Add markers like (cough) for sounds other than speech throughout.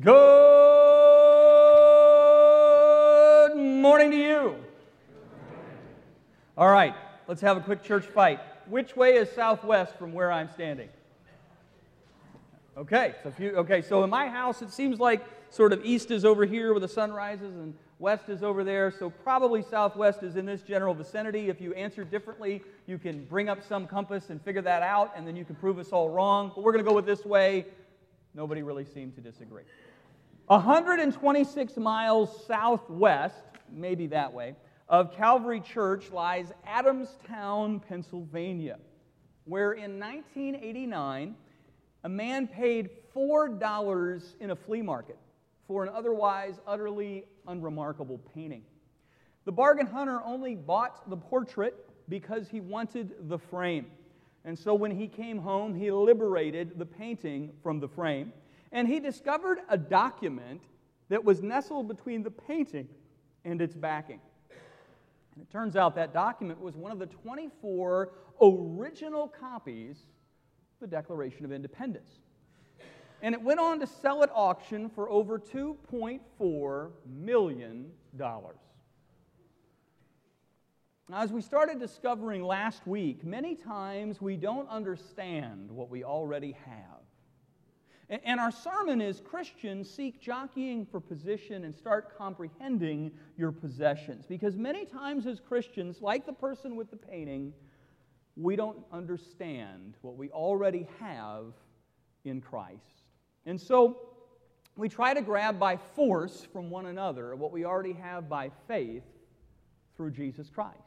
Good morning to you. All right, let's have a quick church fight. Which way is southwest from where I'm standing? Okay, so if you, okay, so in my house it seems like sort of east is over here where the sun rises and west is over there. So probably southwest is in this general vicinity. If you answer differently, you can bring up some compass and figure that out, and then you can prove us all wrong. But we're going to go with this way. Nobody really seemed to disagree. 126 miles southwest, maybe that way, of Calvary Church lies Adamstown, Pennsylvania, where in 1989, a man paid $4 in a flea market for an otherwise utterly unremarkable painting. The bargain hunter only bought the portrait because he wanted the frame. And so when he came home, he liberated the painting from the frame and he discovered a document that was nestled between the painting and its backing. And it turns out that document was one of the 24 original copies of the Declaration of Independence. And it went on to sell at auction for over $2.4 million. Now, as we started discovering last week, many times we don't understand what we already have. And our sermon is Christians seek jockeying for position and start comprehending your possessions. Because many times as Christians, like the person with the painting, we don't understand what we already have in Christ. And so we try to grab by force from one another what we already have by faith through Jesus Christ.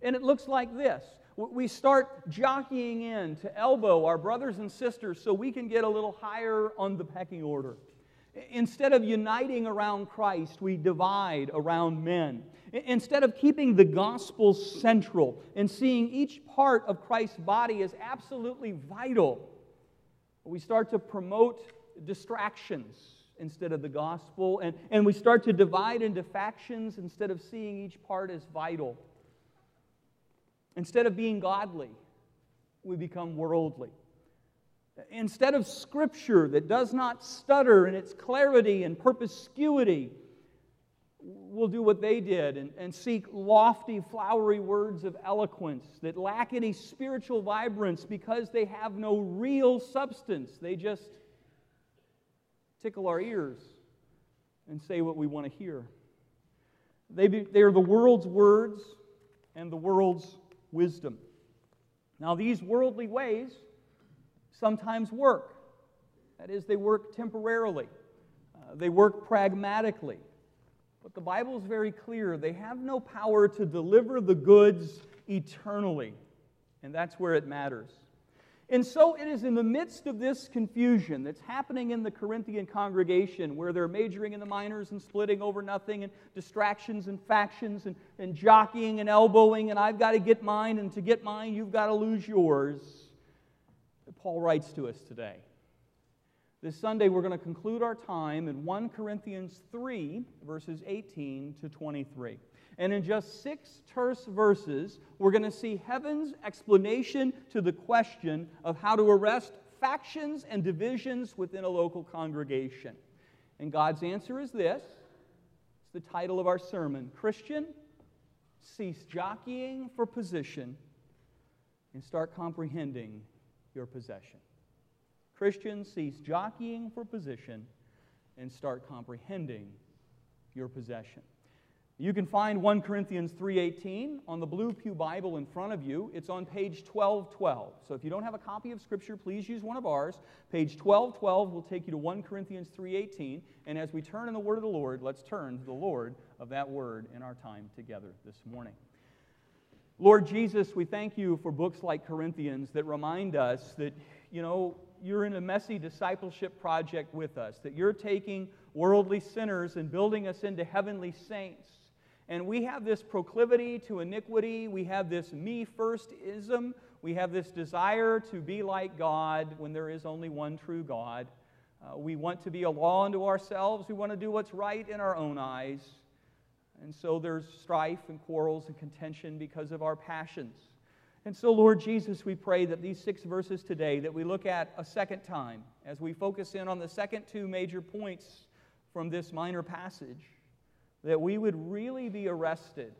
And it looks like this we start jockeying in to elbow our brothers and sisters so we can get a little higher on the pecking order. Instead of uniting around Christ, we divide around men. Instead of keeping the gospel central and seeing each part of Christ's body as absolutely vital, we start to promote distractions instead of the gospel, and, and we start to divide into factions instead of seeing each part as vital. Instead of being godly, we become worldly. Instead of scripture that does not stutter in its clarity and perspicuity, we'll do what they did and, and seek lofty, flowery words of eloquence that lack any spiritual vibrance because they have no real substance. They just tickle our ears and say what we want to hear. They, be, they are the world's words and the world's wisdom. Now, these worldly ways sometimes work. That is, they work temporarily, uh, they work pragmatically. But the Bible is very clear they have no power to deliver the goods eternally. And that's where it matters. And so it is in the midst of this confusion that's happening in the Corinthian congregation where they're majoring in the minors and splitting over nothing and distractions and factions and, and jockeying and elbowing and I've got to get mine and to get mine you've got to lose yours. Paul writes to us today. This Sunday we're going to conclude our time in 1 Corinthians 3, verses 18 to 23. And in just six terse verses, we're going to see heaven's explanation to the question of how to arrest factions and divisions within a local congregation. And God's answer is this it's the title of our sermon Christian, cease jockeying for position and start comprehending your possession. Christian, cease jockeying for position and start comprehending your possession. You can find 1 Corinthians 3:18 on the blue pew Bible in front of you. It's on page 1212. So if you don't have a copy of scripture, please use one of ours. Page 1212 will take you to 1 Corinthians 3:18, and as we turn in the word of the Lord, let's turn to the Lord of that word in our time together this morning. Lord Jesus, we thank you for books like Corinthians that remind us that, you know, you're in a messy discipleship project with us, that you're taking worldly sinners and building us into heavenly saints and we have this proclivity to iniquity. We have this me first ism. We have this desire to be like God when there is only one true God. Uh, we want to be a law unto ourselves. We want to do what's right in our own eyes. And so there's strife and quarrels and contention because of our passions. And so, Lord Jesus, we pray that these six verses today that we look at a second time as we focus in on the second two major points from this minor passage that we would really be arrested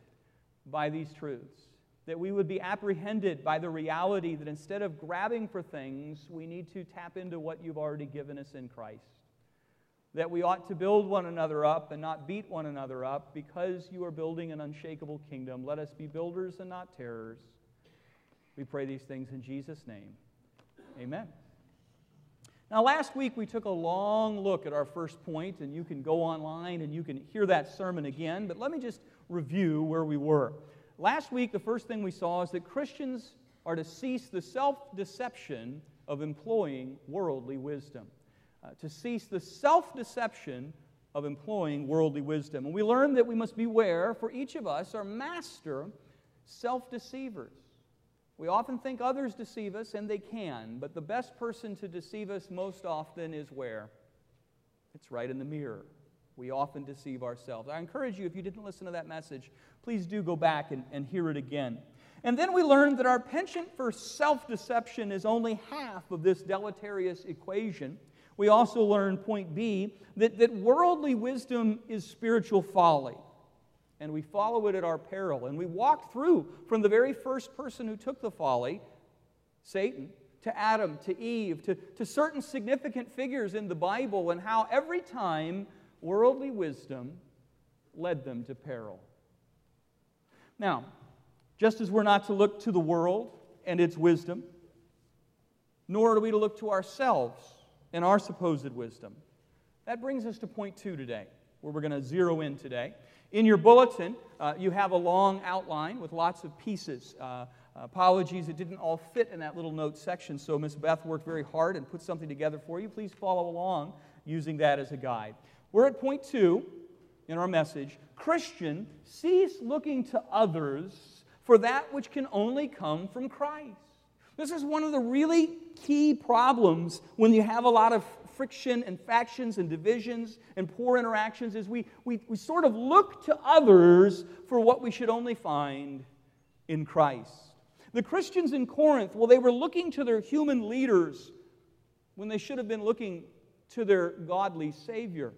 by these truths, that we would be apprehended by the reality that instead of grabbing for things, we need to tap into what you've already given us in Christ. That we ought to build one another up and not beat one another up because you are building an unshakable kingdom. Let us be builders and not terrors. We pray these things in Jesus' name. Amen. Now, last week we took a long look at our first point, and you can go online and you can hear that sermon again, but let me just review where we were. Last week, the first thing we saw is that Christians are to cease the self deception of employing worldly wisdom. Uh, to cease the self deception of employing worldly wisdom. And we learned that we must beware, for each of us are master self deceivers. We often think others deceive us, and they can, but the best person to deceive us most often is where? It's right in the mirror. We often deceive ourselves. I encourage you, if you didn't listen to that message, please do go back and, and hear it again. And then we learned that our penchant for self deception is only half of this deleterious equation. We also learned, point B, that, that worldly wisdom is spiritual folly and we follow it at our peril. And we walk through from the very first person who took the folly, Satan, to Adam, to Eve, to, to certain significant figures in the Bible, and how every time worldly wisdom led them to peril. Now, just as we're not to look to the world and its wisdom, nor are we to look to ourselves and our supposed wisdom. That brings us to point two today, where we're going to zero in today. In your bulletin, uh, you have a long outline with lots of pieces. Uh, apologies, it didn't all fit in that little note section, so Miss Beth worked very hard and put something together for you. Please follow along using that as a guide. We're at point two in our message Christian, cease looking to others for that which can only come from Christ. This is one of the really key problems when you have a lot of friction and factions and divisions and poor interactions is we, we, we sort of look to others for what we should only find in Christ. The Christians in Corinth, well, they were looking to their human leaders when they should have been looking to their godly Savior.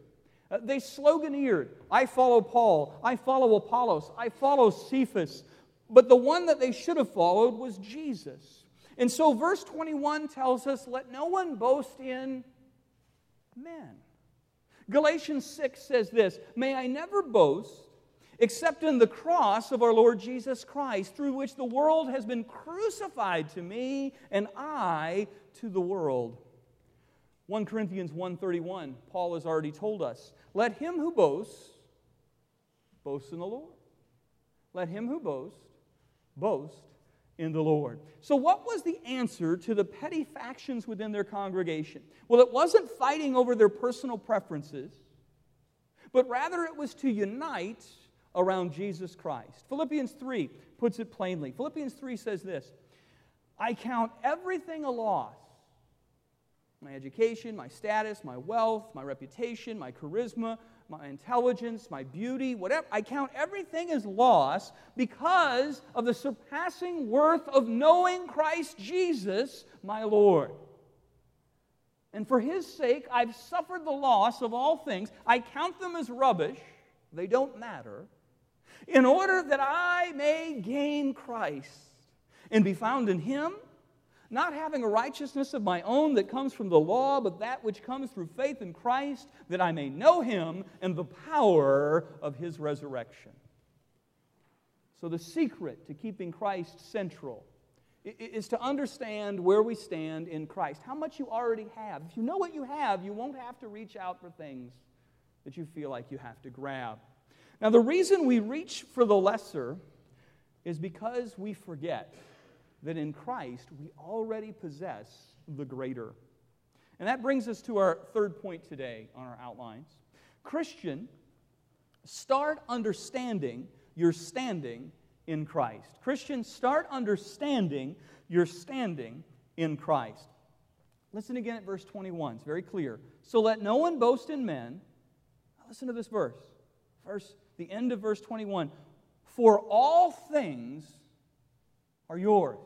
Uh, they sloganeered, I follow Paul, I follow Apollos, I follow Cephas. But the one that they should have followed was Jesus. And so, verse 21 tells us, Let no one boast in men. Galatians 6 says this May I never boast except in the cross of our Lord Jesus Christ, through which the world has been crucified to me and I to the world. 1 Corinthians 1:31 Paul has already told us, let him who boasts boast in the Lord. Let him who boasts boast in the Lord. So, what was the answer to the petty factions within their congregation? Well, it wasn't fighting over their personal preferences, but rather it was to unite around Jesus Christ. Philippians 3 puts it plainly. Philippians 3 says this I count everything a loss my education, my status, my wealth, my reputation, my charisma, my intelligence, my beauty, whatever. I count everything as loss because of the surpassing worth of knowing Christ Jesus, my Lord. And for his sake, I've suffered the loss of all things. I count them as rubbish, they don't matter, in order that I may gain Christ and be found in him not having a righteousness of my own that comes from the law, but that which comes through faith in Christ, that I may know him and the power of his resurrection. So, the secret to keeping Christ central is to understand where we stand in Christ, how much you already have. If you know what you have, you won't have to reach out for things that you feel like you have to grab. Now, the reason we reach for the lesser is because we forget that in Christ we already possess the greater. And that brings us to our third point today on our outlines. Christian, start understanding your standing in Christ. Christian, start understanding your standing in Christ. Listen again at verse 21. It's very clear. So let no one boast in men. Listen to this verse. Verse the end of verse 21. For all things are yours.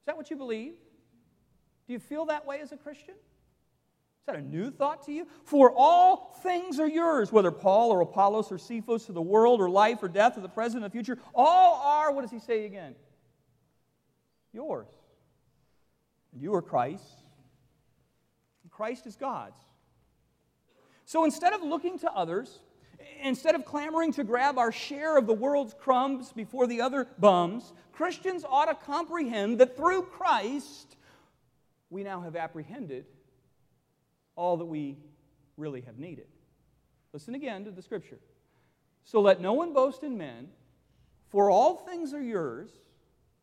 Is that what you believe? Do you feel that way as a Christian? Is that a new thought to you? For all things are yours, whether Paul or Apollos or Cephas or the world or life or death or the present or the future, all are, what does he say again? Yours. And you are Christ. And Christ is God's. So instead of looking to others, instead of clamoring to grab our share of the world's crumbs before the other bums, Christians ought to comprehend that through Christ, we now have apprehended all that we really have needed. Listen again to the scripture. So let no one boast in men, for all things are yours,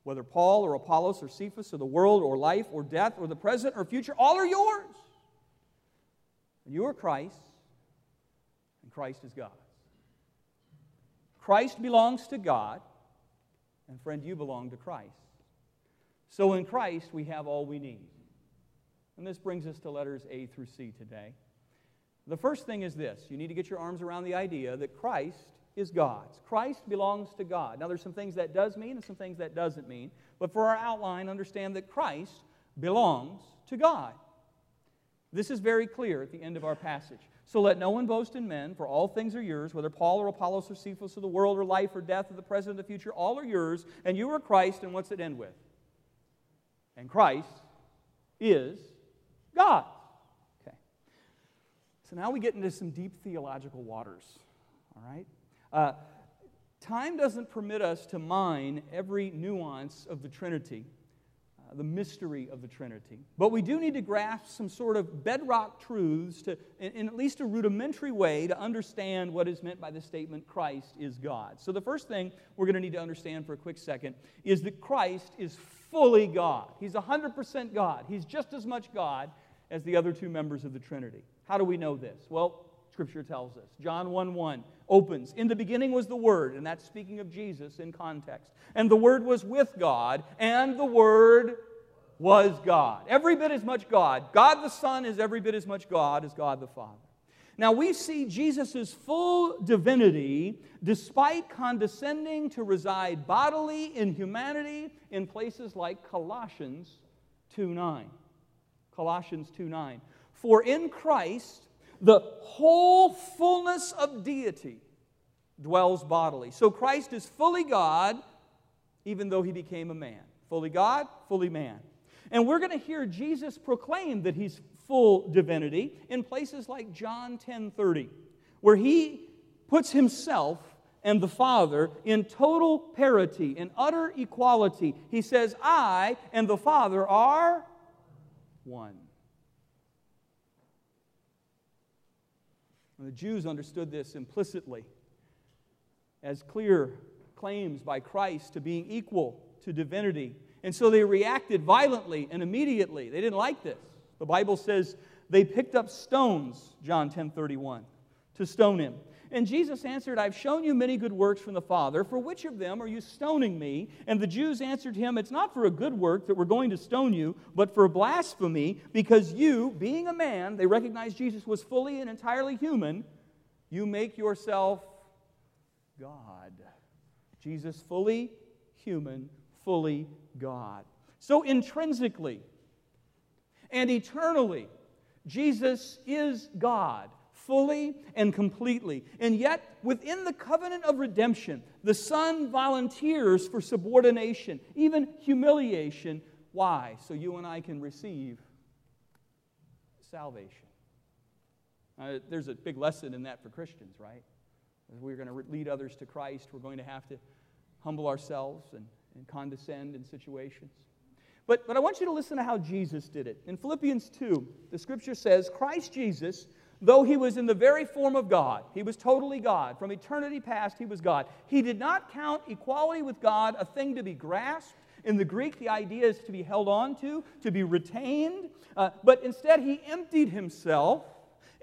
whether Paul or Apollos or Cephas or the world or life or death or the present or future, all are yours. And you are Christ, Christ is God. Christ belongs to God, and friend, you belong to Christ. So in Christ, we have all we need. And this brings us to letters A through C today. The first thing is this you need to get your arms around the idea that Christ is God's. Christ belongs to God. Now, there's some things that does mean and some things that doesn't mean, but for our outline, understand that Christ belongs to God. This is very clear at the end of our passage. So let no one boast in men, for all things are yours, whether Paul or Apollos or Cephas or the world or life or death or the present or the future, all are yours, and you are Christ, and what's it end with? And Christ is God. Okay. So now we get into some deep theological waters. All right? Uh, time doesn't permit us to mine every nuance of the Trinity, the mystery of the Trinity. But we do need to grasp some sort of bedrock truths to, in, in at least a rudimentary way to understand what is meant by the statement Christ is God. So the first thing we're going to need to understand for a quick second is that Christ is fully God. He's 100% God. He's just as much God as the other two members of the Trinity. How do we know this? Well, Scripture tells us. John 1 1 opens. In the beginning was the Word, and that's speaking of Jesus in context. And the Word was with God, and the Word was God. Every bit as much God. God the Son is every bit as much God as God the Father. Now we see Jesus' full divinity despite condescending to reside bodily in humanity in places like Colossians 2 9. Colossians 2 9. For in Christ, the whole fullness of deity dwells bodily. So Christ is fully God, even though he became a man. Fully God, fully man. And we're going to hear Jesus proclaim that he's full divinity in places like John 10 30, where he puts himself and the Father in total parity, in utter equality. He says, I and the Father are one. And the Jews understood this implicitly as clear claims by Christ to being equal to divinity. And so they reacted violently and immediately. They didn't like this. The Bible says they picked up stones, John 10 31, to stone him. And Jesus answered, I've shown you many good works from the Father. For which of them are you stoning me? And the Jews answered him, It's not for a good work that we're going to stone you, but for blasphemy, because you, being a man, they recognized Jesus was fully and entirely human, you make yourself God. Jesus, fully human, fully God. So intrinsically and eternally, Jesus is God fully and completely. And yet, within the covenant of redemption, the Son volunteers for subordination, even humiliation. Why? So you and I can receive salvation. Uh, there's a big lesson in that for Christians, right? We're going to lead others to Christ, we're going to have to humble ourselves and, and condescend in situations. But, but I want you to listen to how Jesus did it. In Philippians 2, the scripture says, Christ Jesus Though he was in the very form of God, he was totally God. From eternity past, he was God. He did not count equality with God a thing to be grasped. In the Greek, the idea is to be held on to, to be retained. Uh, but instead, he emptied himself.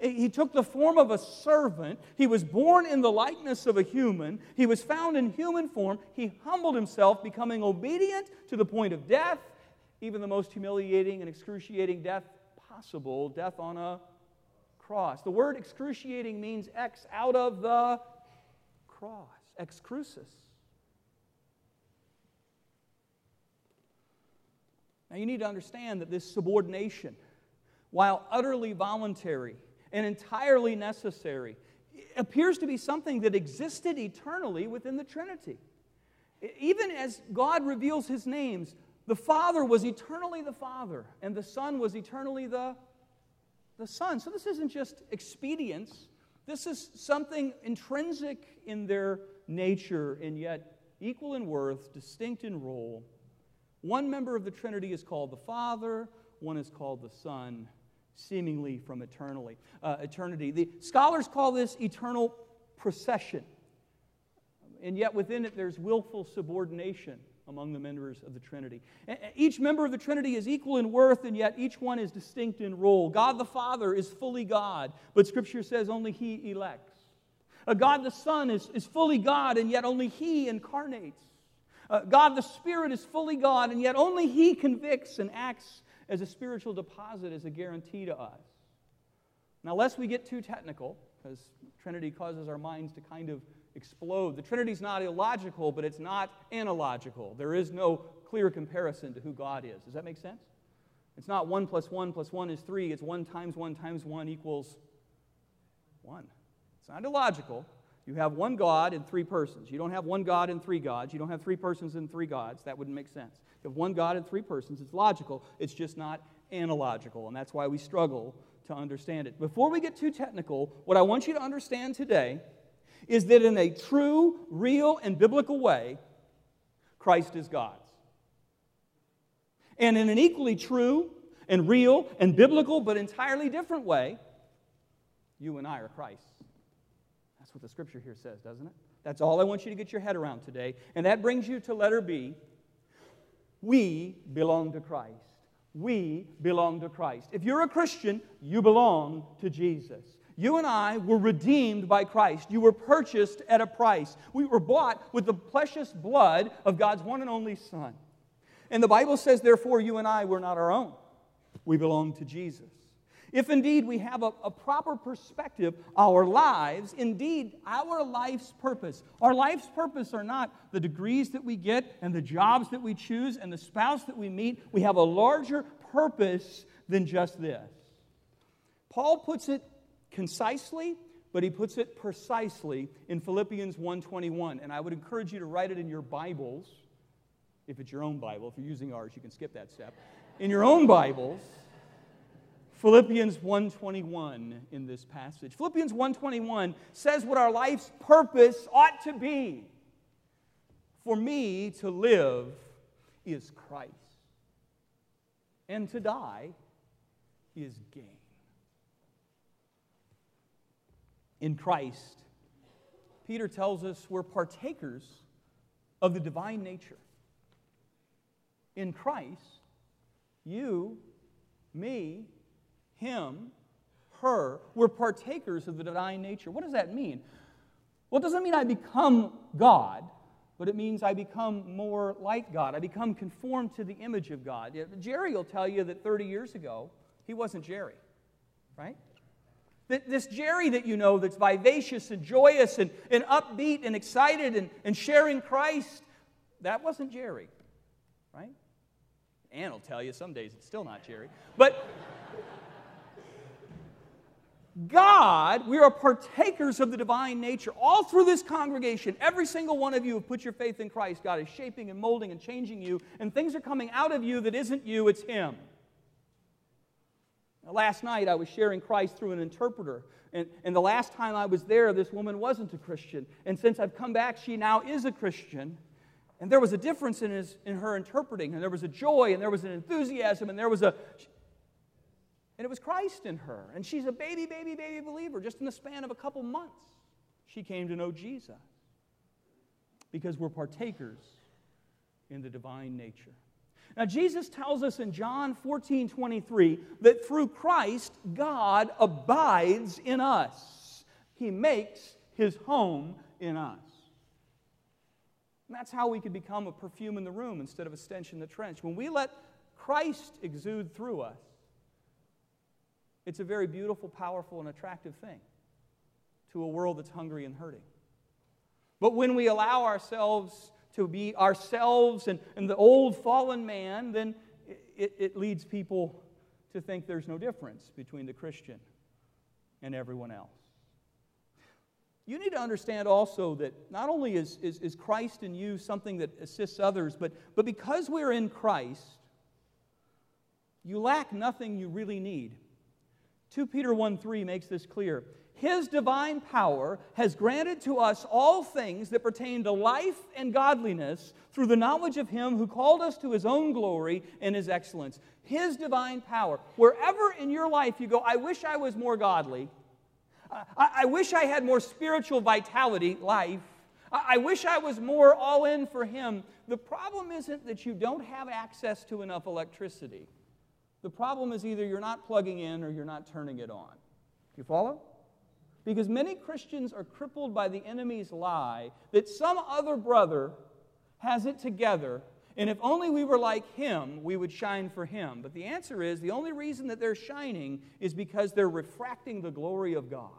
He took the form of a servant. He was born in the likeness of a human. He was found in human form. He humbled himself, becoming obedient to the point of death, even the most humiliating and excruciating death possible death on a cross. The word excruciating means X out of the cross, ex crucis. Now you need to understand that this subordination, while utterly voluntary and entirely necessary, appears to be something that existed eternally within the Trinity. Even as God reveals his names, the Father was eternally the Father, and the Son was eternally the, the Son. So this isn't just expedience, this is something intrinsic in their nature and yet equal in worth, distinct in role. One member of the Trinity is called the Father, one is called the Son, seemingly from eternally, uh, eternity. The scholars call this eternal procession, and yet within it there's willful subordination among the members of the Trinity. Each member of the Trinity is equal in worth, and yet each one is distinct in role. God the Father is fully God, but Scripture says only He elects. God the Son is, is fully God, and yet only He incarnates. Uh, God the Spirit is fully God, and yet only He convicts and acts as a spiritual deposit, as a guarantee to us. Now, lest we get too technical, because Trinity causes our minds to kind of explode. The Trinity is not illogical, but it's not analogical. There is no clear comparison to who God is. Does that make sense? It's not 1 plus 1 plus 1 is 3. It's 1 times 1 times 1 equals 1. It's not illogical. You have one God and three persons. You don't have one God and three gods. You don't have three persons and three gods. That wouldn't make sense. You have one God and three persons. It's logical. It's just not analogical. And that's why we struggle to understand it. Before we get too technical, what I want you to understand today is that in a true, real, and biblical way, Christ is God's. And in an equally true and real and biblical but entirely different way, you and I are Christ. That's what the scripture here says, doesn't it? That's all I want you to get your head around today. And that brings you to letter B. We belong to Christ. We belong to Christ. If you're a Christian, you belong to Jesus. You and I were redeemed by Christ. You were purchased at a price. We were bought with the precious blood of God's one and only Son. And the Bible says, therefore, you and I were not our own. We belong to Jesus. If indeed we have a, a, proper perspective, our lives, indeed our life's purpose, our life's purpose are not the degrees that we get and the jobs that we choose and the spouse that we meet. We have a larger purpose than just this. Paul puts it concisely, but he puts it precisely in Philippians 1:21. And I would encourage you to write it in your Bibles. If it's your own Bible, if you're using ours, you can skip that step. In your own Bibles, Philippians 1:21 in this passage. Philippians 1:21 says what our life's purpose ought to be. For me to live is Christ, and to die is gain. In Christ, Peter tells us we're partakers of the divine nature. In Christ, you, me, him, her, we're partakers of the divine nature. What does that mean? Well, it doesn't mean I become God, but it means I become more like God. I become conformed to the image of God. Jerry will tell you that 30 years ago, he wasn't Jerry, right? This Jerry that you know that's vivacious and joyous and, and upbeat and excited and, and sharing Christ, that wasn't Jerry, right? Ann will tell you some days it's still not Jerry. But God, we are partakers of the divine nature. All through this congregation, every single one of you have put your faith in Christ. God is shaping and molding and changing you, and things are coming out of you that isn't you, it's Him. Last night I was sharing Christ through an interpreter. And, and the last time I was there, this woman wasn't a Christian. And since I've come back, she now is a Christian. And there was a difference in, his, in her interpreting, and there was a joy, and there was an enthusiasm, and there was a. And it was Christ in her. And she's a baby, baby, baby believer. Just in the span of a couple months, she came to know Jesus. Because we're partakers in the divine nature. Now, Jesus tells us in John 14 23 that through Christ, God abides in us. He makes his home in us. And that's how we could become a perfume in the room instead of a stench in the trench. When we let Christ exude through us, it's a very beautiful, powerful, and attractive thing to a world that's hungry and hurting. But when we allow ourselves to be ourselves and, and the old fallen man, then it, it leads people to think there's no difference between the Christian and everyone else. You need to understand also that not only is, is, is Christ in you something that assists others, but, but because we're in Christ, you lack nothing you really need. 2 Peter 1 3 makes this clear. His divine power has granted to us all things that pertain to life and godliness through the knowledge of Him who called us to His own glory and His excellence. His divine power. Wherever in your life you go, I wish I was more godly. I, I wish I had more spiritual vitality, life. I, I wish I was more all in for Him. The problem isn't that you don't have access to enough electricity. The problem is either you're not plugging in or you're not turning it on. Do you follow? Because many Christians are crippled by the enemy's lie that some other brother has it together, and if only we were like him, we would shine for him. But the answer is the only reason that they're shining is because they're refracting the glory of God.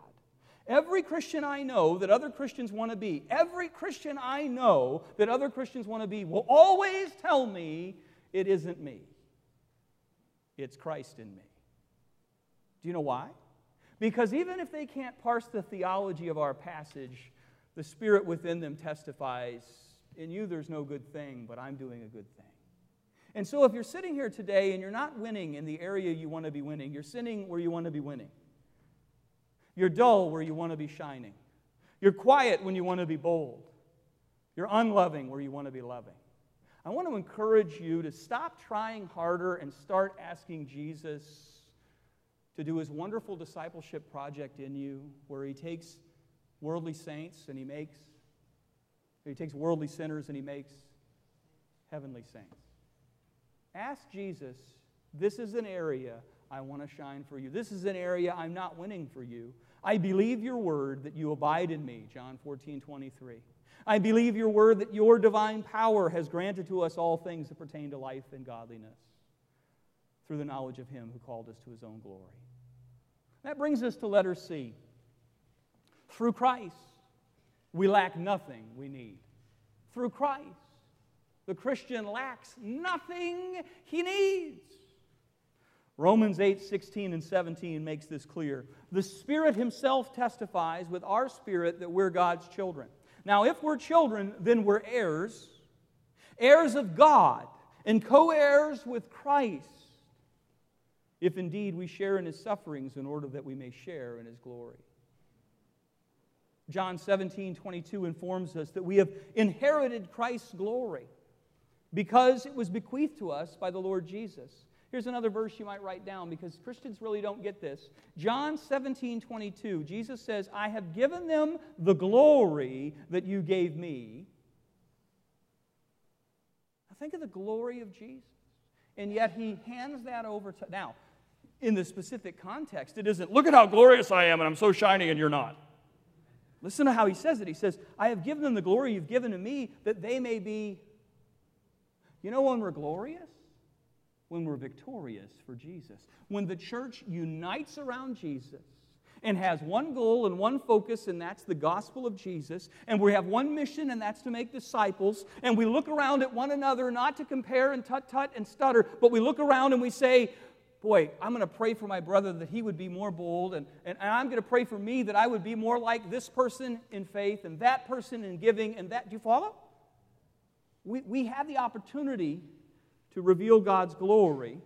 Every Christian I know that other Christians want to be, every Christian I know that other Christians want to be, will always tell me it isn't me. It's Christ in me. Do you know why? Because even if they can't parse the theology of our passage, the Spirit within them testifies, In you there's no good thing, but I'm doing a good thing. And so if you're sitting here today and you're not winning in the area you want to be winning, you're sinning where you want to be winning. You're dull where you want to be shining. You're quiet when you want to be bold. You're unloving where you want to be loving. I want to encourage you to stop trying harder and start asking Jesus to do his wonderful discipleship project in you, where he takes worldly saints and he makes, he takes worldly sinners and he makes heavenly saints. Ask Jesus, this is an area I want to shine for you. This is an area I'm not winning for you. I believe your word that you abide in me, John 14, 23. I believe your word that your divine power has granted to us all things that pertain to life and godliness through the knowledge of him who called us to his own glory. That brings us to letter C. Through Christ, we lack nothing we need. Through Christ, the Christian lacks nothing he needs. Romans 8, 16, and 17 makes this clear. The Spirit Himself testifies with our spirit that we're God's children. Now, if we're children, then we're heirs, heirs of God, and co heirs with Christ, if indeed we share in his sufferings in order that we may share in his glory. John 17, 22 informs us that we have inherited Christ's glory because it was bequeathed to us by the Lord Jesus. Here's another verse you might write down because Christians really don't get this. John 17, 22, Jesus says, I have given them the glory that you gave me. Now think of the glory of Jesus. And yet he hands that over to. Now, in the specific context, it isn't, look at how glorious I am and I'm so shiny and you're not. Listen to how he says it. He says, I have given them the glory you've given to me that they may be. You know when we're glorious? when we're victorious for Jesus. When the church unites around Jesus and has one goal and one focus, and that's the gospel of Jesus, and we have one mission, and that's to make disciples, and we look around at one another not to compare and tut tut and stutter, but we look around and we say, Boy, I'm going to pray for my brother that he would be more bold, and, and, I'm going to pray for me that I would be more like this person in faith and that person in giving, and that. Do you follow? We, we have the opportunity to reveal God's glory.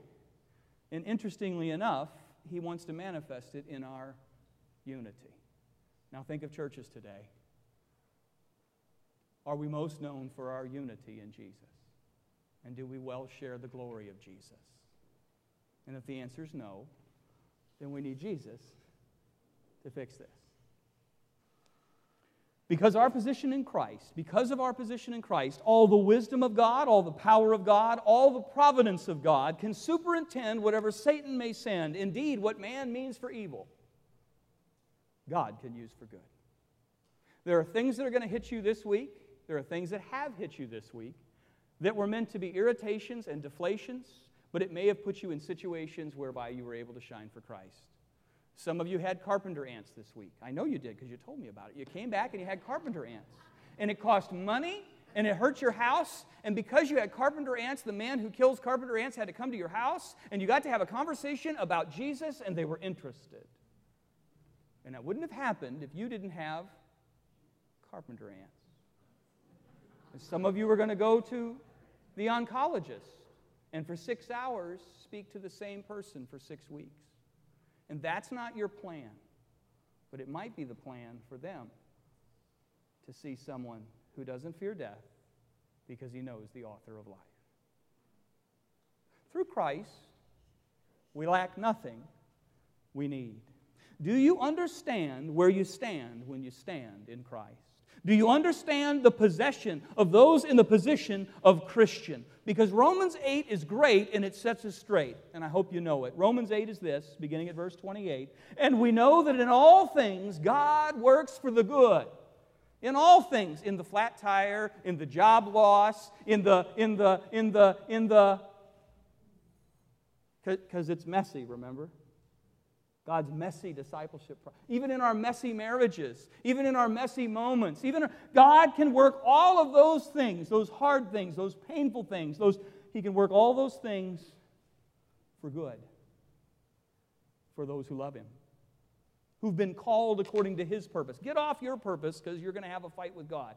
And interestingly enough, he wants to manifest it in our unity. Now, think of churches today. Are we most known for our unity in Jesus? And do we well share the glory of Jesus? And if the answer is no, then we need Jesus to fix this. Because our position in Christ, because of our position in Christ, all the wisdom of God, all the power of God, all the providence of God can superintend whatever Satan may send. Indeed, what man means for evil, God can use for good. There are things that are going to hit you this week, there are things that have hit you this week that were meant to be irritations and deflations, but it may have put you in situations whereby you were able to shine for Christ. Some of you had carpenter ants this week. I know you did because you told me about it. You came back and you had carpenter ants. And it cost money and it hurt your house, and because you had carpenter ants, the man who kills carpenter ants had to come to your house, and you got to have a conversation about Jesus, and they were interested. And that wouldn't have happened if you didn't have carpenter ants. And some of you were going to go to the oncologist and for six hours speak to the same person for six weeks. And that's not your plan, but it might be the plan for them to see someone who doesn't fear death because he knows the author of life. Through Christ, we lack nothing we need. Do you understand where you stand when you stand in Christ? Do you understand the possession of those in the position of Christian? Because Romans 8 is great and it sets us straight, and I hope you know it. Romans 8 is this, beginning at verse 28. And we know that in all things God works for the good. In all things, in the flat tire, in the job loss, in the, in the, in the, in the, because it's messy, remember? God's messy discipleship. Even in our messy marriages, even in our messy moments, even God can work all of those things, those hard things, those painful things, those He can work all those things for good for those who love Him, who've been called according to His purpose. Get off your purpose because you're going to have a fight with God.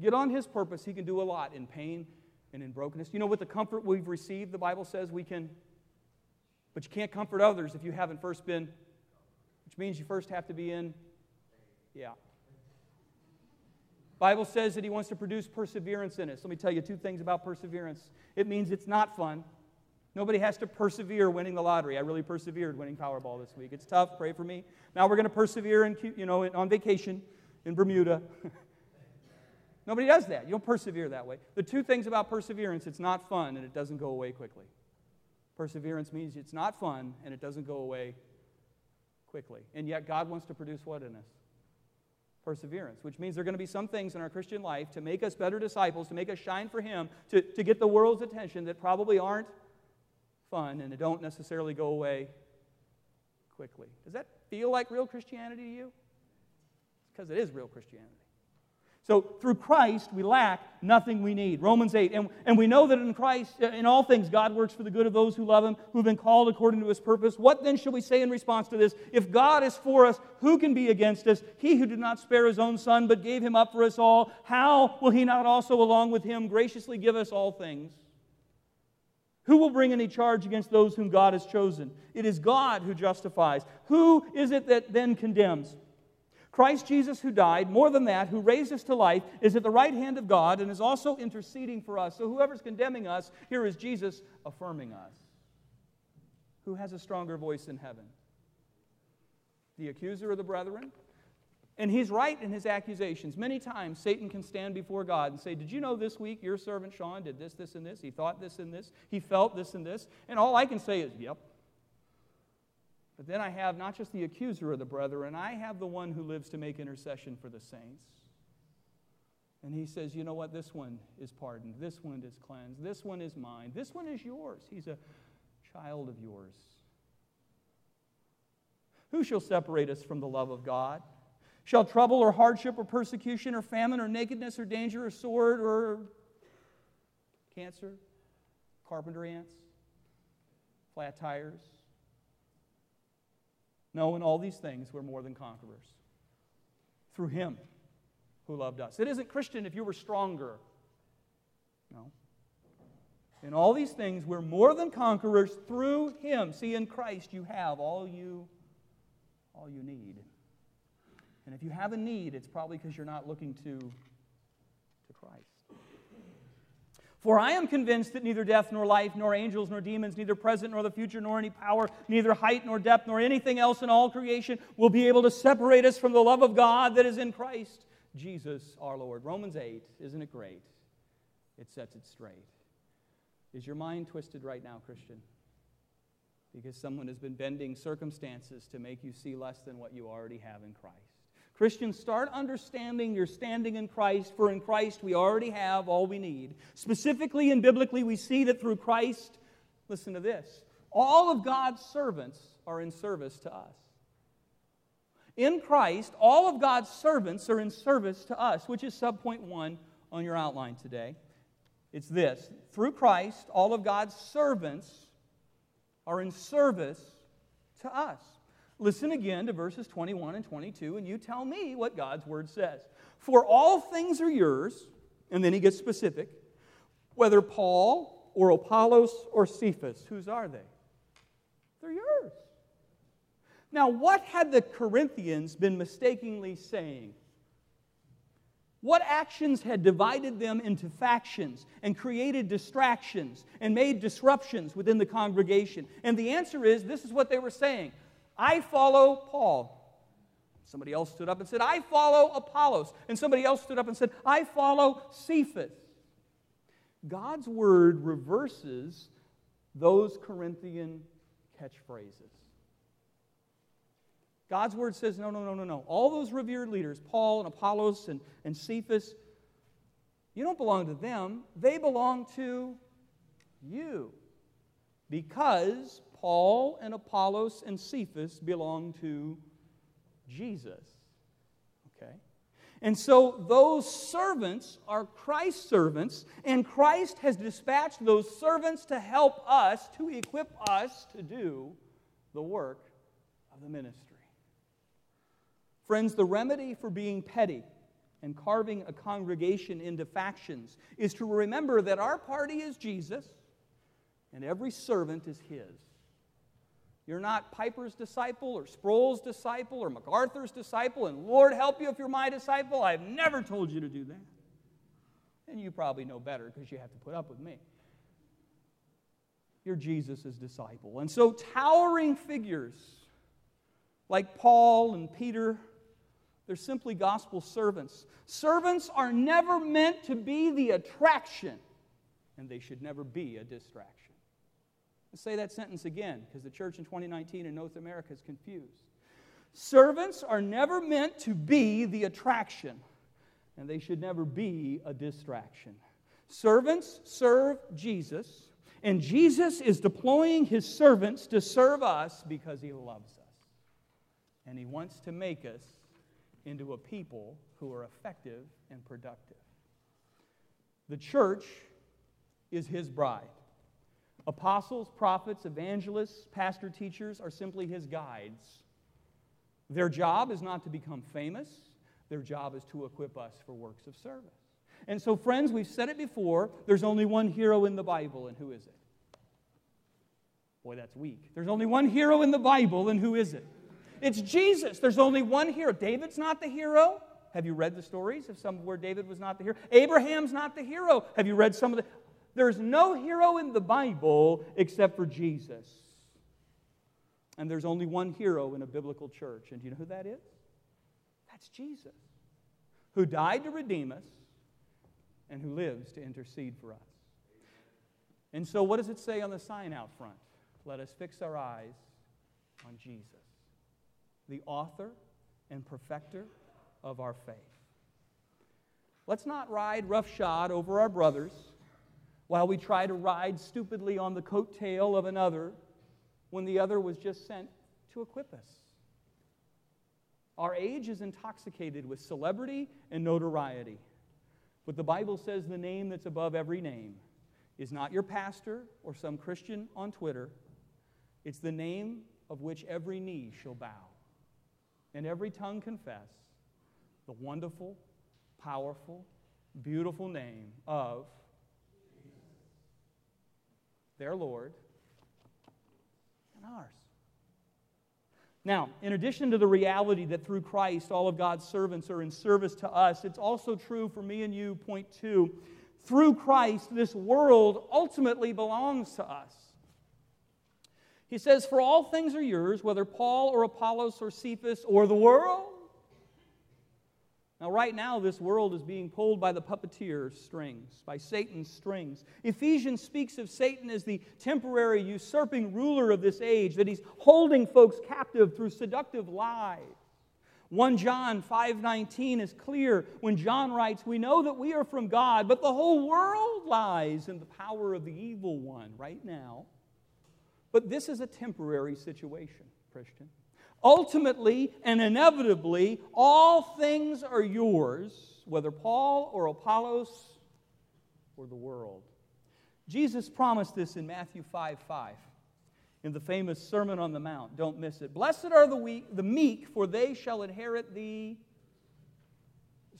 Get on His purpose. He can do a lot in pain and in brokenness. You know, with the comfort we've received, the Bible says we can but you can't comfort others if you haven't first been, which means you first have to be in, yeah. Bible says that he wants to produce perseverance in us. Let me tell you two things about perseverance. It means it's not fun. Nobody has to persevere winning the lottery. I really persevered winning Powerball this week. It's tough. Pray for me. Now we're going to persevere in, you know, on vacation in Bermuda. (laughs) Nobody does that. You don't persevere that way. The two things about perseverance, it's not fun and it doesn't go away quickly. Perseverance means it's not fun and it doesn't go away quickly. And yet, God wants to produce what in us? Perseverance, which means there are going to be some things in our Christian life to make us better disciples, to make us shine for Him, to, to get the world's attention that probably aren't fun and don't necessarily go away quickly. Does that feel like real Christianity to you? Because it is real Christianity. So through Christ, we lack nothing we need. Romans 8. And, and we know that in Christ, uh, in all things, God works for the good of those who love Him, who've been called according to His purpose. What then shall we say in response to this? If God is for us, who can be against us? He who did not spare His own Son, but gave Him up for us all, how will He not also, along with Him, graciously give us all things? Who will bring any charge against those whom God has chosen? It is God who justifies. Who is it that then condemns? Christ Jesus, who died, more than that, who raised us to life, is at the right hand of God and is also interceding for us. So whoever's condemning us, here is Jesus affirming us. Who has a stronger voice in heaven? The accuser of the brethren? And he's right in his accusations. Many times Satan can stand before God and say, Did you know this week your servant Sean did this, this, and this? He thought this and this. He felt this and this. And all I can say is, Yep, but then I have not just the accuser of the brethren, I have the one who lives to make intercession for the saints. And he says, You know what? This one is pardoned. This one is cleansed. This one is mine. This one is yours. He's a child of yours. Who shall separate us from the love of God? Shall trouble or hardship or persecution or famine or nakedness or danger or sword or cancer, carpenter ants, flat tires? No, in all these things, we're more than conquerors through Him who loved us. It isn't Christian if you were stronger. No. In all these things, we're more than conquerors through Him. See, in Christ, you have all you, all you need. And if you have a need, it's probably because you're not looking to, to Christ. For I am convinced that neither death, nor life, nor angels, nor demons, neither present nor the future, nor any power, neither height nor depth, nor anything else in all creation will be able to separate us from the love of God that is in Christ Jesus our Lord. Romans 8, isn't it great? It sets it straight. Is your mind twisted right now, Christian? Because someone has been bending circumstances to make you see less than what you already have in Christ. Christians, start understanding your standing in Christ, for in Christ we already have all we need. Specifically and biblically, we see that through Christ, listen to this, all of God's servants are in service to us. In Christ, all of God's servants are in service to us, which is subpoint one on your outline today. It's this through Christ, all of God's servants are in service to us. Listen again to verses 21 and 22, and you tell me what God's word says. For all things are yours, and then he gets specific, whether Paul or Apollos or Cephas, whose are they? They're yours. Now, what had the Corinthians been mistakenly saying? What actions had divided them into factions and created distractions and made disruptions within the congregation? And the answer is this is what they were saying I follow Paul. Somebody else stood up and said, I follow Apollos. And somebody else stood up and said, I follow Cephas. God's word reverses those Corinthian catchphrases. God's word says, no, no, no, no, no. All those revered leaders, Paul and Apollos and, and Cephas, you don't belong to them. They belong to you. Because Paul and Apollos and Cephas belong to Jesus. Okay? And so those servants are Christ's servants, and Christ has dispatched those servants to help us, to equip us to do the work of the ministry. Friends, the remedy for being petty and carving a congregation into factions is to remember that our party is Jesus and every servant is his. You're not Piper's disciple or Sproul's disciple or MacArthur's disciple, and Lord help you if you're my disciple. I've never told you to do that. And you probably know better because you have to put up with me. You're Jesus' disciple. And so, towering figures like Paul and Peter, they're simply gospel servants. Servants are never meant to be the attraction, and they should never be a distraction. Let's say that sentence again because the church in 2019 in North America is confused. Servants are never meant to be the attraction, and they should never be a distraction. Servants serve Jesus, and Jesus is deploying his servants to serve us because he loves us. And he wants to make us into a people who are effective and productive. The church is his bride. Apostles, prophets, evangelists, pastor teachers are simply his guides. Their job is not to become famous, their job is to equip us for works of service. And so, friends, we've said it before there's only one hero in the Bible, and who is it? Boy, that's weak. There's only one hero in the Bible, and who is it? It's Jesus. There's only one hero. David's not the hero. Have you read the stories of some where David was not the hero? Abraham's not the hero. Have you read some of the there's no hero in the Bible except for Jesus. And there's only one hero in a biblical church. And do you know who that is? That's Jesus, who died to redeem us and who lives to intercede for us. And so, what does it say on the sign out front? Let us fix our eyes on Jesus, the author and perfecter of our faith. Let's not ride roughshod over our brothers while we try to ride stupidly on the coattail of another when the other was just sent to equip us. Our age is intoxicated with celebrity and notoriety. But the Bible says the name that's above every name is not your pastor or some Christian on Twitter. It's the name of which every knee shall bow and every tongue confess the wonderful, powerful, beautiful name of their Lord, and ours. Now, in addition to the reality that through Christ all of God's servants are in service to us, it's also true for me and you, point two. Through Christ, this world ultimately belongs to us. He says, For all things are yours, whether Paul or Apollos or Cephas or the world now, right now, this world is being pulled by the puppeteer's strings, by Satan's strings. Ephesians speaks of Satan as the temporary usurping ruler of this age, that he's holding folks captive through seductive lies. 1 John 5:19 is clear when John writes, "We know that we are from God, but the whole world lies in the power of the evil one right now." But this is a temporary situation, Christian. Ultimately and inevitably, all things are yours whether Paul or Apollos or the world. Jesus promised this in Matthew 5 5 in the famous Sermon on the Mount. Don't miss it. Blessed are the, weak, the meek, for they shall inherit the.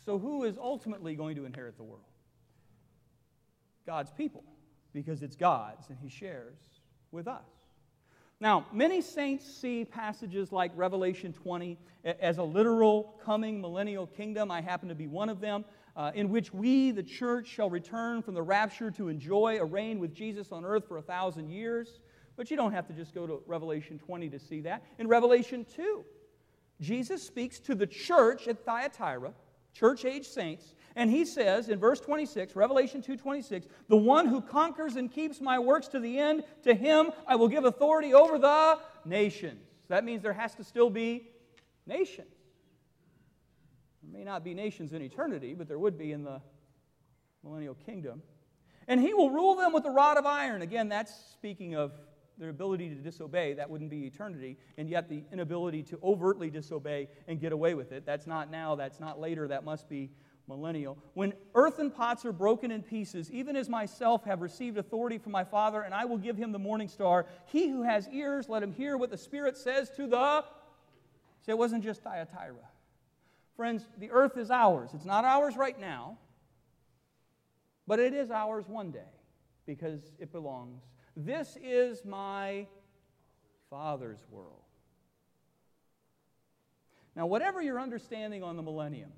So, who is ultimately going to inherit the world? God's people, because it's God's and He shares with us. Now, many saints see passages like Revelation 20 as a literal coming millennial kingdom. I happen to be one of them, uh, in which we, the church, shall return from the rapture to enjoy a reign with Jesus on earth for a thousand years. But you don't have to just go to Revelation 20 to see that. In Revelation 2, Jesus speaks to the church at Thyatira, church age saints, and he says in verse 26, Revelation 2:26, "The one who conquers and keeps my works to the end, to him I will give authority over the nations." That means there has to still be nations. There may not be nations in eternity, but there would be in the millennial kingdom. And he will rule them with a rod of iron. Again, that's speaking of their ability to disobey, that wouldn't be eternity, and yet the inability to overtly disobey and get away with it. That's not now, that's not later, that must be millennial. When earthen pots are broken in pieces, even as myself have received authority from my Father, and I will give him the morning star, he who has ears, let him hear what the Spirit says to the. See, it wasn't just Thyatira. Friends, the earth is ours. It's not ours right now, but it is ours one day because it belongs this is my Father's world. Now, whatever your understanding on the millennium,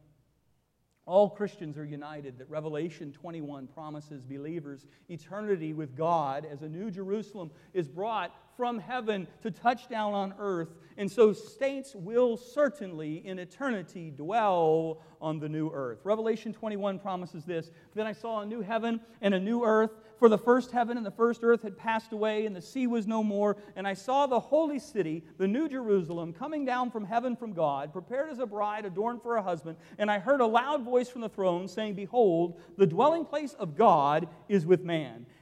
all Christians are united that Revelation 21 promises believers eternity with God as a new Jerusalem is brought from heaven to touch down on earth. And so saints will certainly in eternity dwell on the new earth. Revelation 21 promises this Then I saw a new heaven and a new earth for the first heaven and the first earth had passed away, and the sea was no more. And I saw the holy city, the new Jerusalem, coming down from heaven from God, prepared as a bride adorned for a husband. And I heard a loud voice from the throne saying, Behold, the dwelling place of God is with man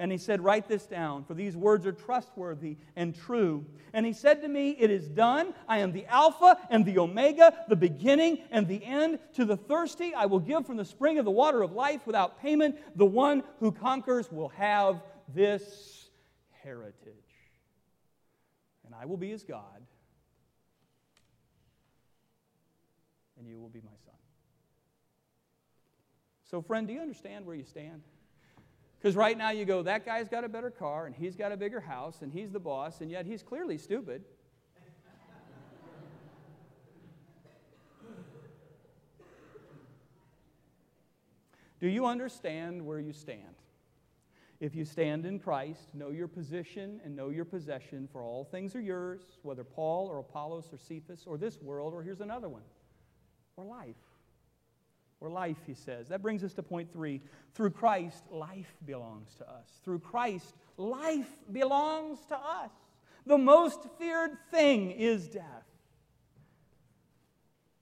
And he said, Write this down, for these words are trustworthy and true. And he said to me, It is done. I am the Alpha and the Omega, the beginning and the end. To the thirsty, I will give from the spring of the water of life without payment. The one who conquers will have this heritage. And I will be his God, and you will be my son. So, friend, do you understand where you stand? Because right now you go, that guy's got a better car, and he's got a bigger house, and he's the boss, and yet he's clearly stupid. Do you understand where you stand? If you stand in Christ, know your position and know your possession, for all things are yours, whether Paul or Apollos or Cephas or this world, or here's another one, or life or life, he says. That brings us to point three. Through Christ, life belongs to us. Through Christ, life belongs to us. The most feared thing is death.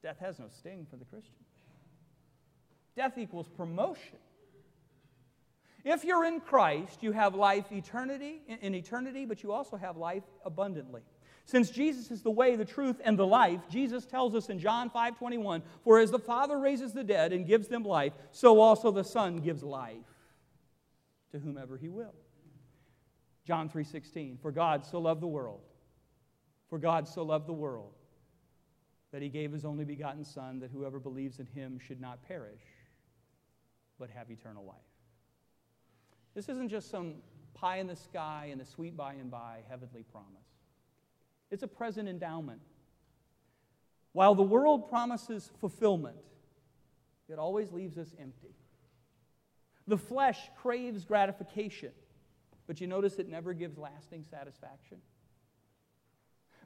Death has no sting for the Christian. Death equals promotion. If you're in Christ, you have life eternity in eternity, but you also have life abundantly. Since Jesus is the way, the truth, and the life, Jesus tells us in John 5 21, For as the Father raises the dead and gives them life, so also the Son gives life to whomever he will. John 3 16, For God so loved the world, for God so loved the world, that he gave his only begotten Son, that whoever believes in him should not perish, but have eternal life. This isn't just some pie in the sky and a sweet by and by heavenly promise. It's a present endowment. While the world promises fulfillment, it always leaves us empty. The flesh craves gratification, but you notice it never gives lasting satisfaction.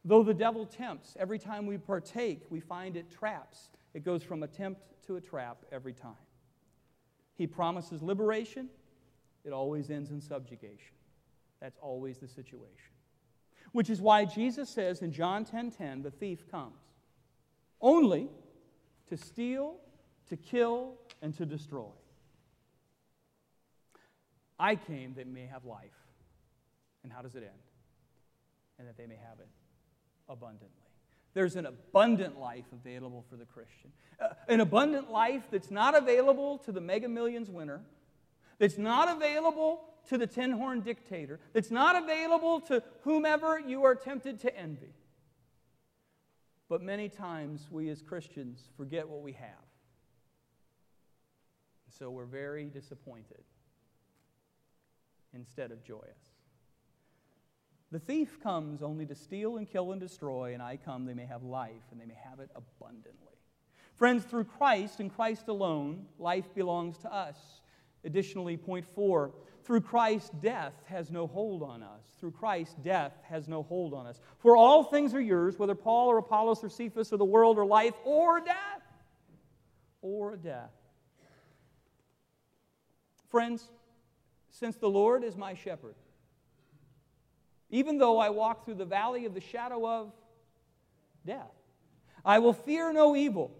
Though the devil tempts, every time we partake, we find it traps. It goes from attempt to a trap every time. He promises liberation, it always ends in subjugation. That's always the situation. Which is why Jesus says in John 10:10, 10, 10, the thief comes only to steal, to kill, and to destroy. I came that may have life. And how does it end? And that they may have it abundantly. There's an abundant life available for the Christian. Uh, an abundant life that's not available to the mega millions winner, that's not available to the tin horn dictator, that's not available to whomever you are tempted to envy. But many times we as Christians forget what we have. So we're very disappointed instead of joyous. The thief comes only to steal and kill and destroy, and I come they may have life and they may have it abundantly. Friends, through Christ and Christ alone, life belongs to us. Additionally, point four, through Christ, death has no hold on us. Through Christ, death has no hold on us. For all things are yours, whether Paul or Apollos or Cephas or the world or life or death. Or death. Friends, since the Lord is my shepherd, even though I walk through the valley of the shadow of death, I will fear no evil.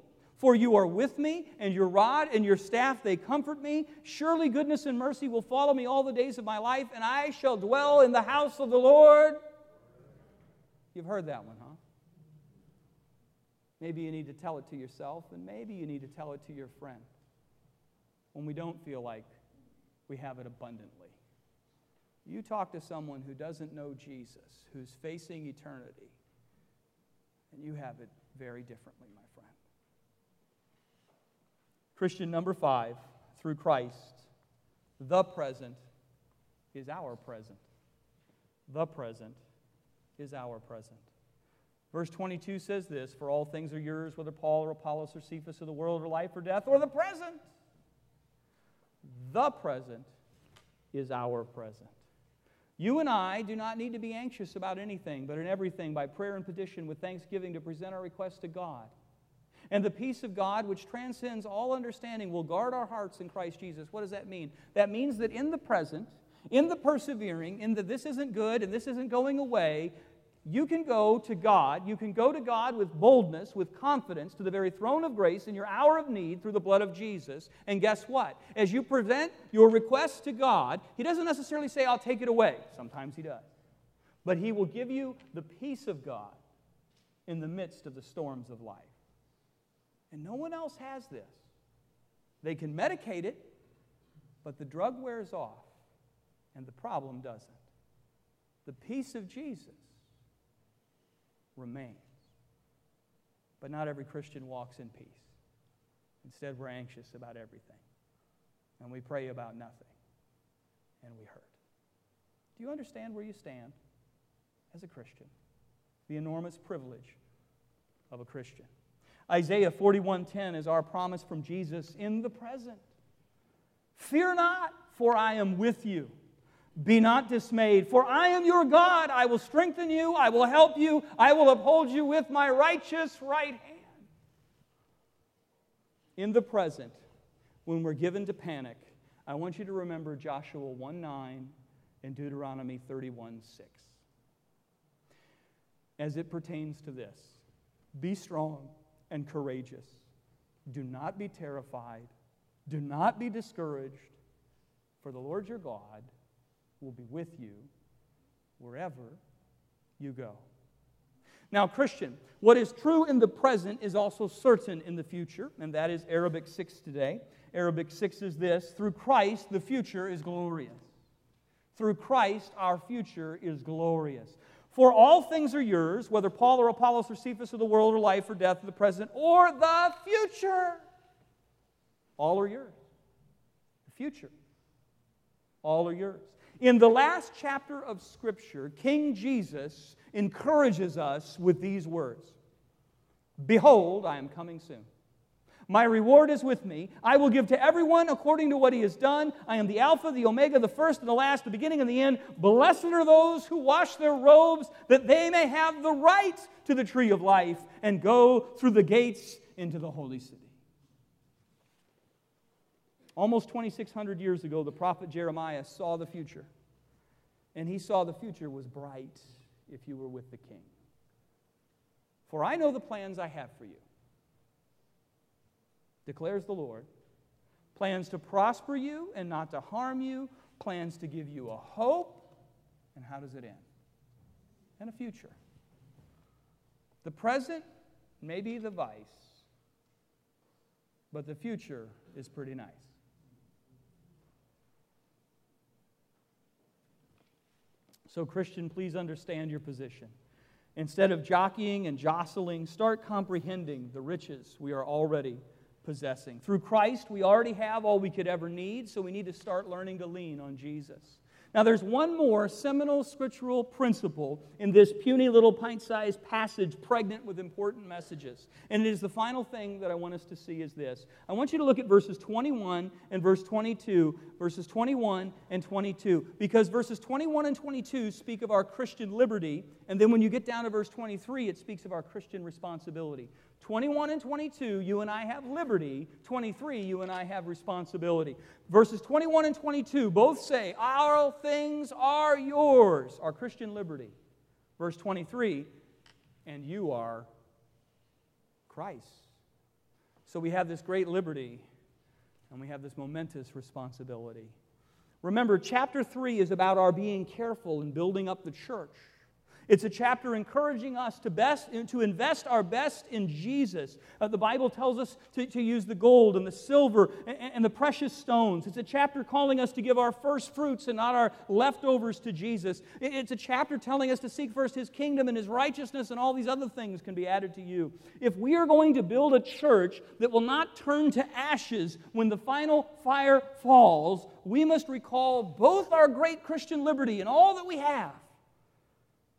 For you are with me, and your rod and your staff, they comfort me. Surely goodness and mercy will follow me all the days of my life, and I shall dwell in the house of the Lord. You've heard that one, huh? Maybe you need to tell it to yourself, and maybe you need to tell it to your friend when we don't feel like we have it abundantly. You talk to someone who doesn't know Jesus, who's facing eternity, and you have it very differently, my friend. Christian number five, through Christ, the present is our present. The present is our present. Verse 22 says this For all things are yours, whether Paul or Apollos or Cephas or the world or life or death or the present the present is our present. You and I do not need to be anxious about anything, but in everything, by prayer and petition, with thanksgiving, to present our requests to God. And the peace of God, which transcends all understanding, will guard our hearts in Christ Jesus. What does that mean? That means that in the present, in the persevering, in the this isn't good and this isn't going away, you can go to God. You can go to God with boldness, with confidence, to the very throne of grace in your hour of need through the blood of Jesus. And guess what? As you present your request to God, He doesn't necessarily say, I'll take it away. Sometimes He does. But He will give you the peace of God in the midst of the storms of life. And no one else has this. They can medicate it, but the drug wears off, and the problem doesn't. The peace of Jesus remains. But not every Christian walks in peace. Instead, we're anxious about everything. And we pray about nothing. And we hurt. Do you understand where you stand as a Christian? The enormous privilege of a Christian. Isaiah 41:10 is our promise from Jesus in the present. Fear not, for I am with you. Be not dismayed, for I am your God. I will strengthen you, I will help you, I will uphold you with my righteous right hand. In the present, when we're given to panic, I want you to remember Joshua 1 9 and Deuteronomy 31 6. As it pertains to this, be strong and courageous. Do not be terrified. Do not be discouraged, for the Lord your God will be with you wherever you go. Now, Christian, what is true in the present is also certain in the future, and that is Arabic 6 today. Arabic 6 is this through Christ, the future is glorious. Through Christ, our future is glorious. For all things are yours, whether Paul or Apollos or Cephas or the world or life or death or the present or the future. All are yours. The future. All are yours. In the last chapter of Scripture, King Jesus encourages us with these words Behold, I am coming soon. My reward is with me. I will give to everyone according to what he has done. I am the Alpha, the Omega, the first and the last, the beginning and the end. Blessed are those who wash their robes, that they may have the right to the tree of life and go through the gates into the holy city. Almost 2,600 years ago, the prophet Jeremiah saw the future. And he saw the future was bright, if you were with the king. For I know the plans I have for you, declares the Lord plans to prosper you and not to harm you, plans to give you a hope. And how does it end? And a future. The present may be the vice, but the future is pretty nice. So, Christian, please understand your position. Instead of jockeying and jostling, start comprehending the riches we are already possessing. Through Christ, we already have all we could ever need, so we need to start learning to lean on Jesus. Now, there's one more seminal scriptural principle in this puny little pint sized passage pregnant with important messages. And it is the final thing that I want us to see is this. I want you to look at verses 21 and verse 22, verses 21 and 22, because verses 21 and 22 speak of our Christian liberty, and then when you get down to verse 23, it speaks of our Christian responsibility. 21 and 22, you and I have liberty. 23, you and I have responsibility. Verses 21 and 22 both say, All things are yours, our Christian liberty. Verse 23, and you are Christ. So we have this great liberty and we have this momentous responsibility. Remember, chapter 3 is about our being careful in building up the church. It's a chapter encouraging us to, best, to invest our best in Jesus. Uh, the Bible tells us to, to use the gold and the silver and, and the precious stones. It's a chapter calling us to give our first fruits and not our leftovers to Jesus. It's a chapter telling us to seek first His kingdom and His righteousness, and all these other things can be added to you. If we are going to build a church that will not turn to ashes when the final fire falls, we must recall both our great Christian liberty and all that we have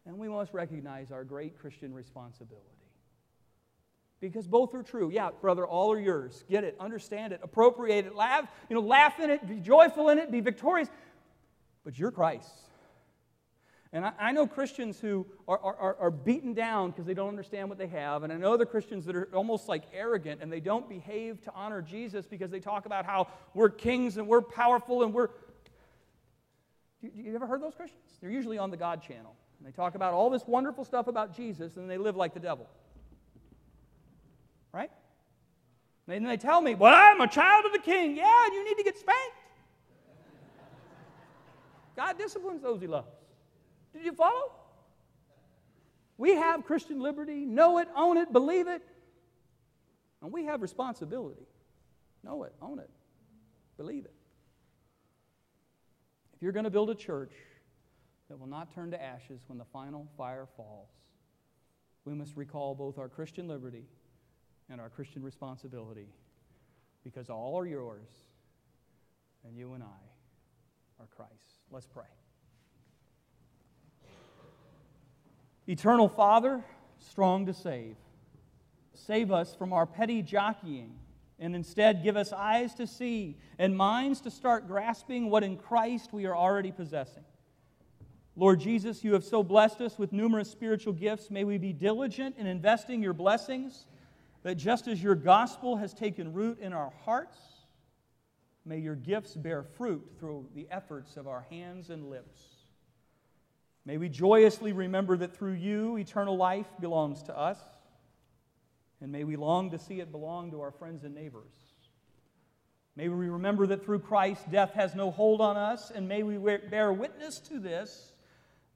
and we must recognize our great Christian responsibility. Because both are true. Yeah, brother, all are yours. Get it, understand it, appropriate it, laugh, you know, laugh in it, be joyful in it, be victorious. But you're Christ. And I, I know Christians who are, are, are beaten down because they don't understand what they have. And I know other Christians that are almost like arrogant and they don't behave to honor Jesus because they talk about how we're kings and we're powerful and we're. You, you ever heard those Christians? They're usually on the God channel. And they talk about all this wonderful stuff about Jesus, and they live like the devil. Right? And they tell me, Well, I'm a child of the king. Yeah, you need to get spanked. God disciplines those he loves. Did you follow? We have Christian liberty. Know it, own it, believe it. And we have responsibility. Know it, own it, believe it. If you're going to build a church, that will not turn to ashes when the final fire falls. We must recall both our Christian liberty and our Christian responsibility because all are yours and you and I are Christ. Let's pray. Eternal Father, strong to save, save us from our petty jockeying and instead give us eyes to see and minds to start grasping what in Christ we are already possessing. Lord Jesus, you have so blessed us with numerous spiritual gifts. May we be diligent in investing your blessings, that just as your gospel has taken root in our hearts, may your gifts bear fruit through the efforts of our hands and lips. May we joyously remember that through you, eternal life belongs to us, and may we long to see it belong to our friends and neighbors. May we remember that through Christ, death has no hold on us, and may we bear witness to this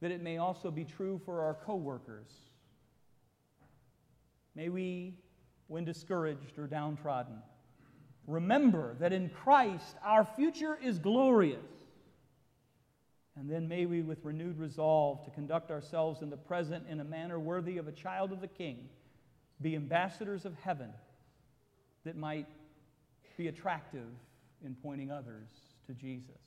that it may also be true for our coworkers. May we, when discouraged or downtrodden, remember that in Christ our future is glorious. And then may we, with renewed resolve to conduct ourselves in the present in a manner worthy of a child of the King, be ambassadors of heaven that might be attractive in pointing others to Jesus.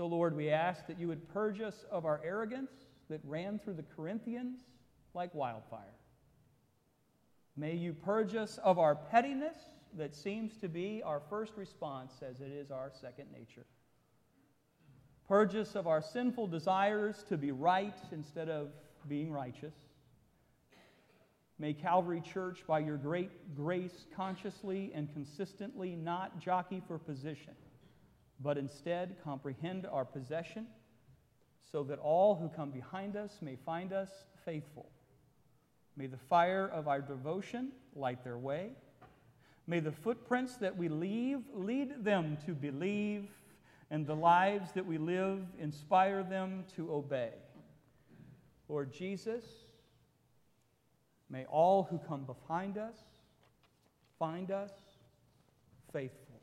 So, Lord, we ask that you would purge us of our arrogance that ran through the Corinthians like wildfire. May you purge us of our pettiness that seems to be our first response as it is our second nature. Purge us of our sinful desires to be right instead of being righteous. May Calvary Church, by your great grace, consciously and consistently not jockey for position but instead comprehend our possession so that all who come behind us may find us faithful. May the fire of our devotion light their way. May the footprints that we leave lead them to believe, and the lives that we live inspire them to obey. Lord Jesus, may all who come behind us find us faithful.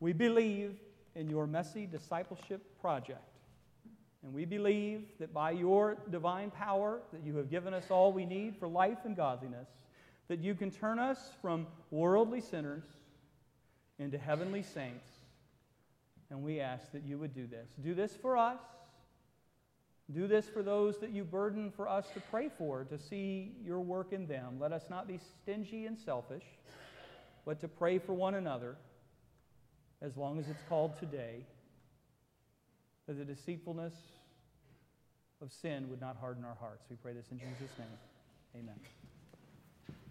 We believe in your messy discipleship project. And we believe that by your divine power, that you have given us all we need for life and godliness, that you can turn us from worldly sinners into heavenly saints. And we ask that you would do this. Do this for us. Do this for those that you burden for us to pray for, to see your work in them. Let us not be stingy and selfish, but to pray for one another as long as it's called today that the deceitfulness of sin would not harden our hearts. We pray this in Jesus' name. Amen.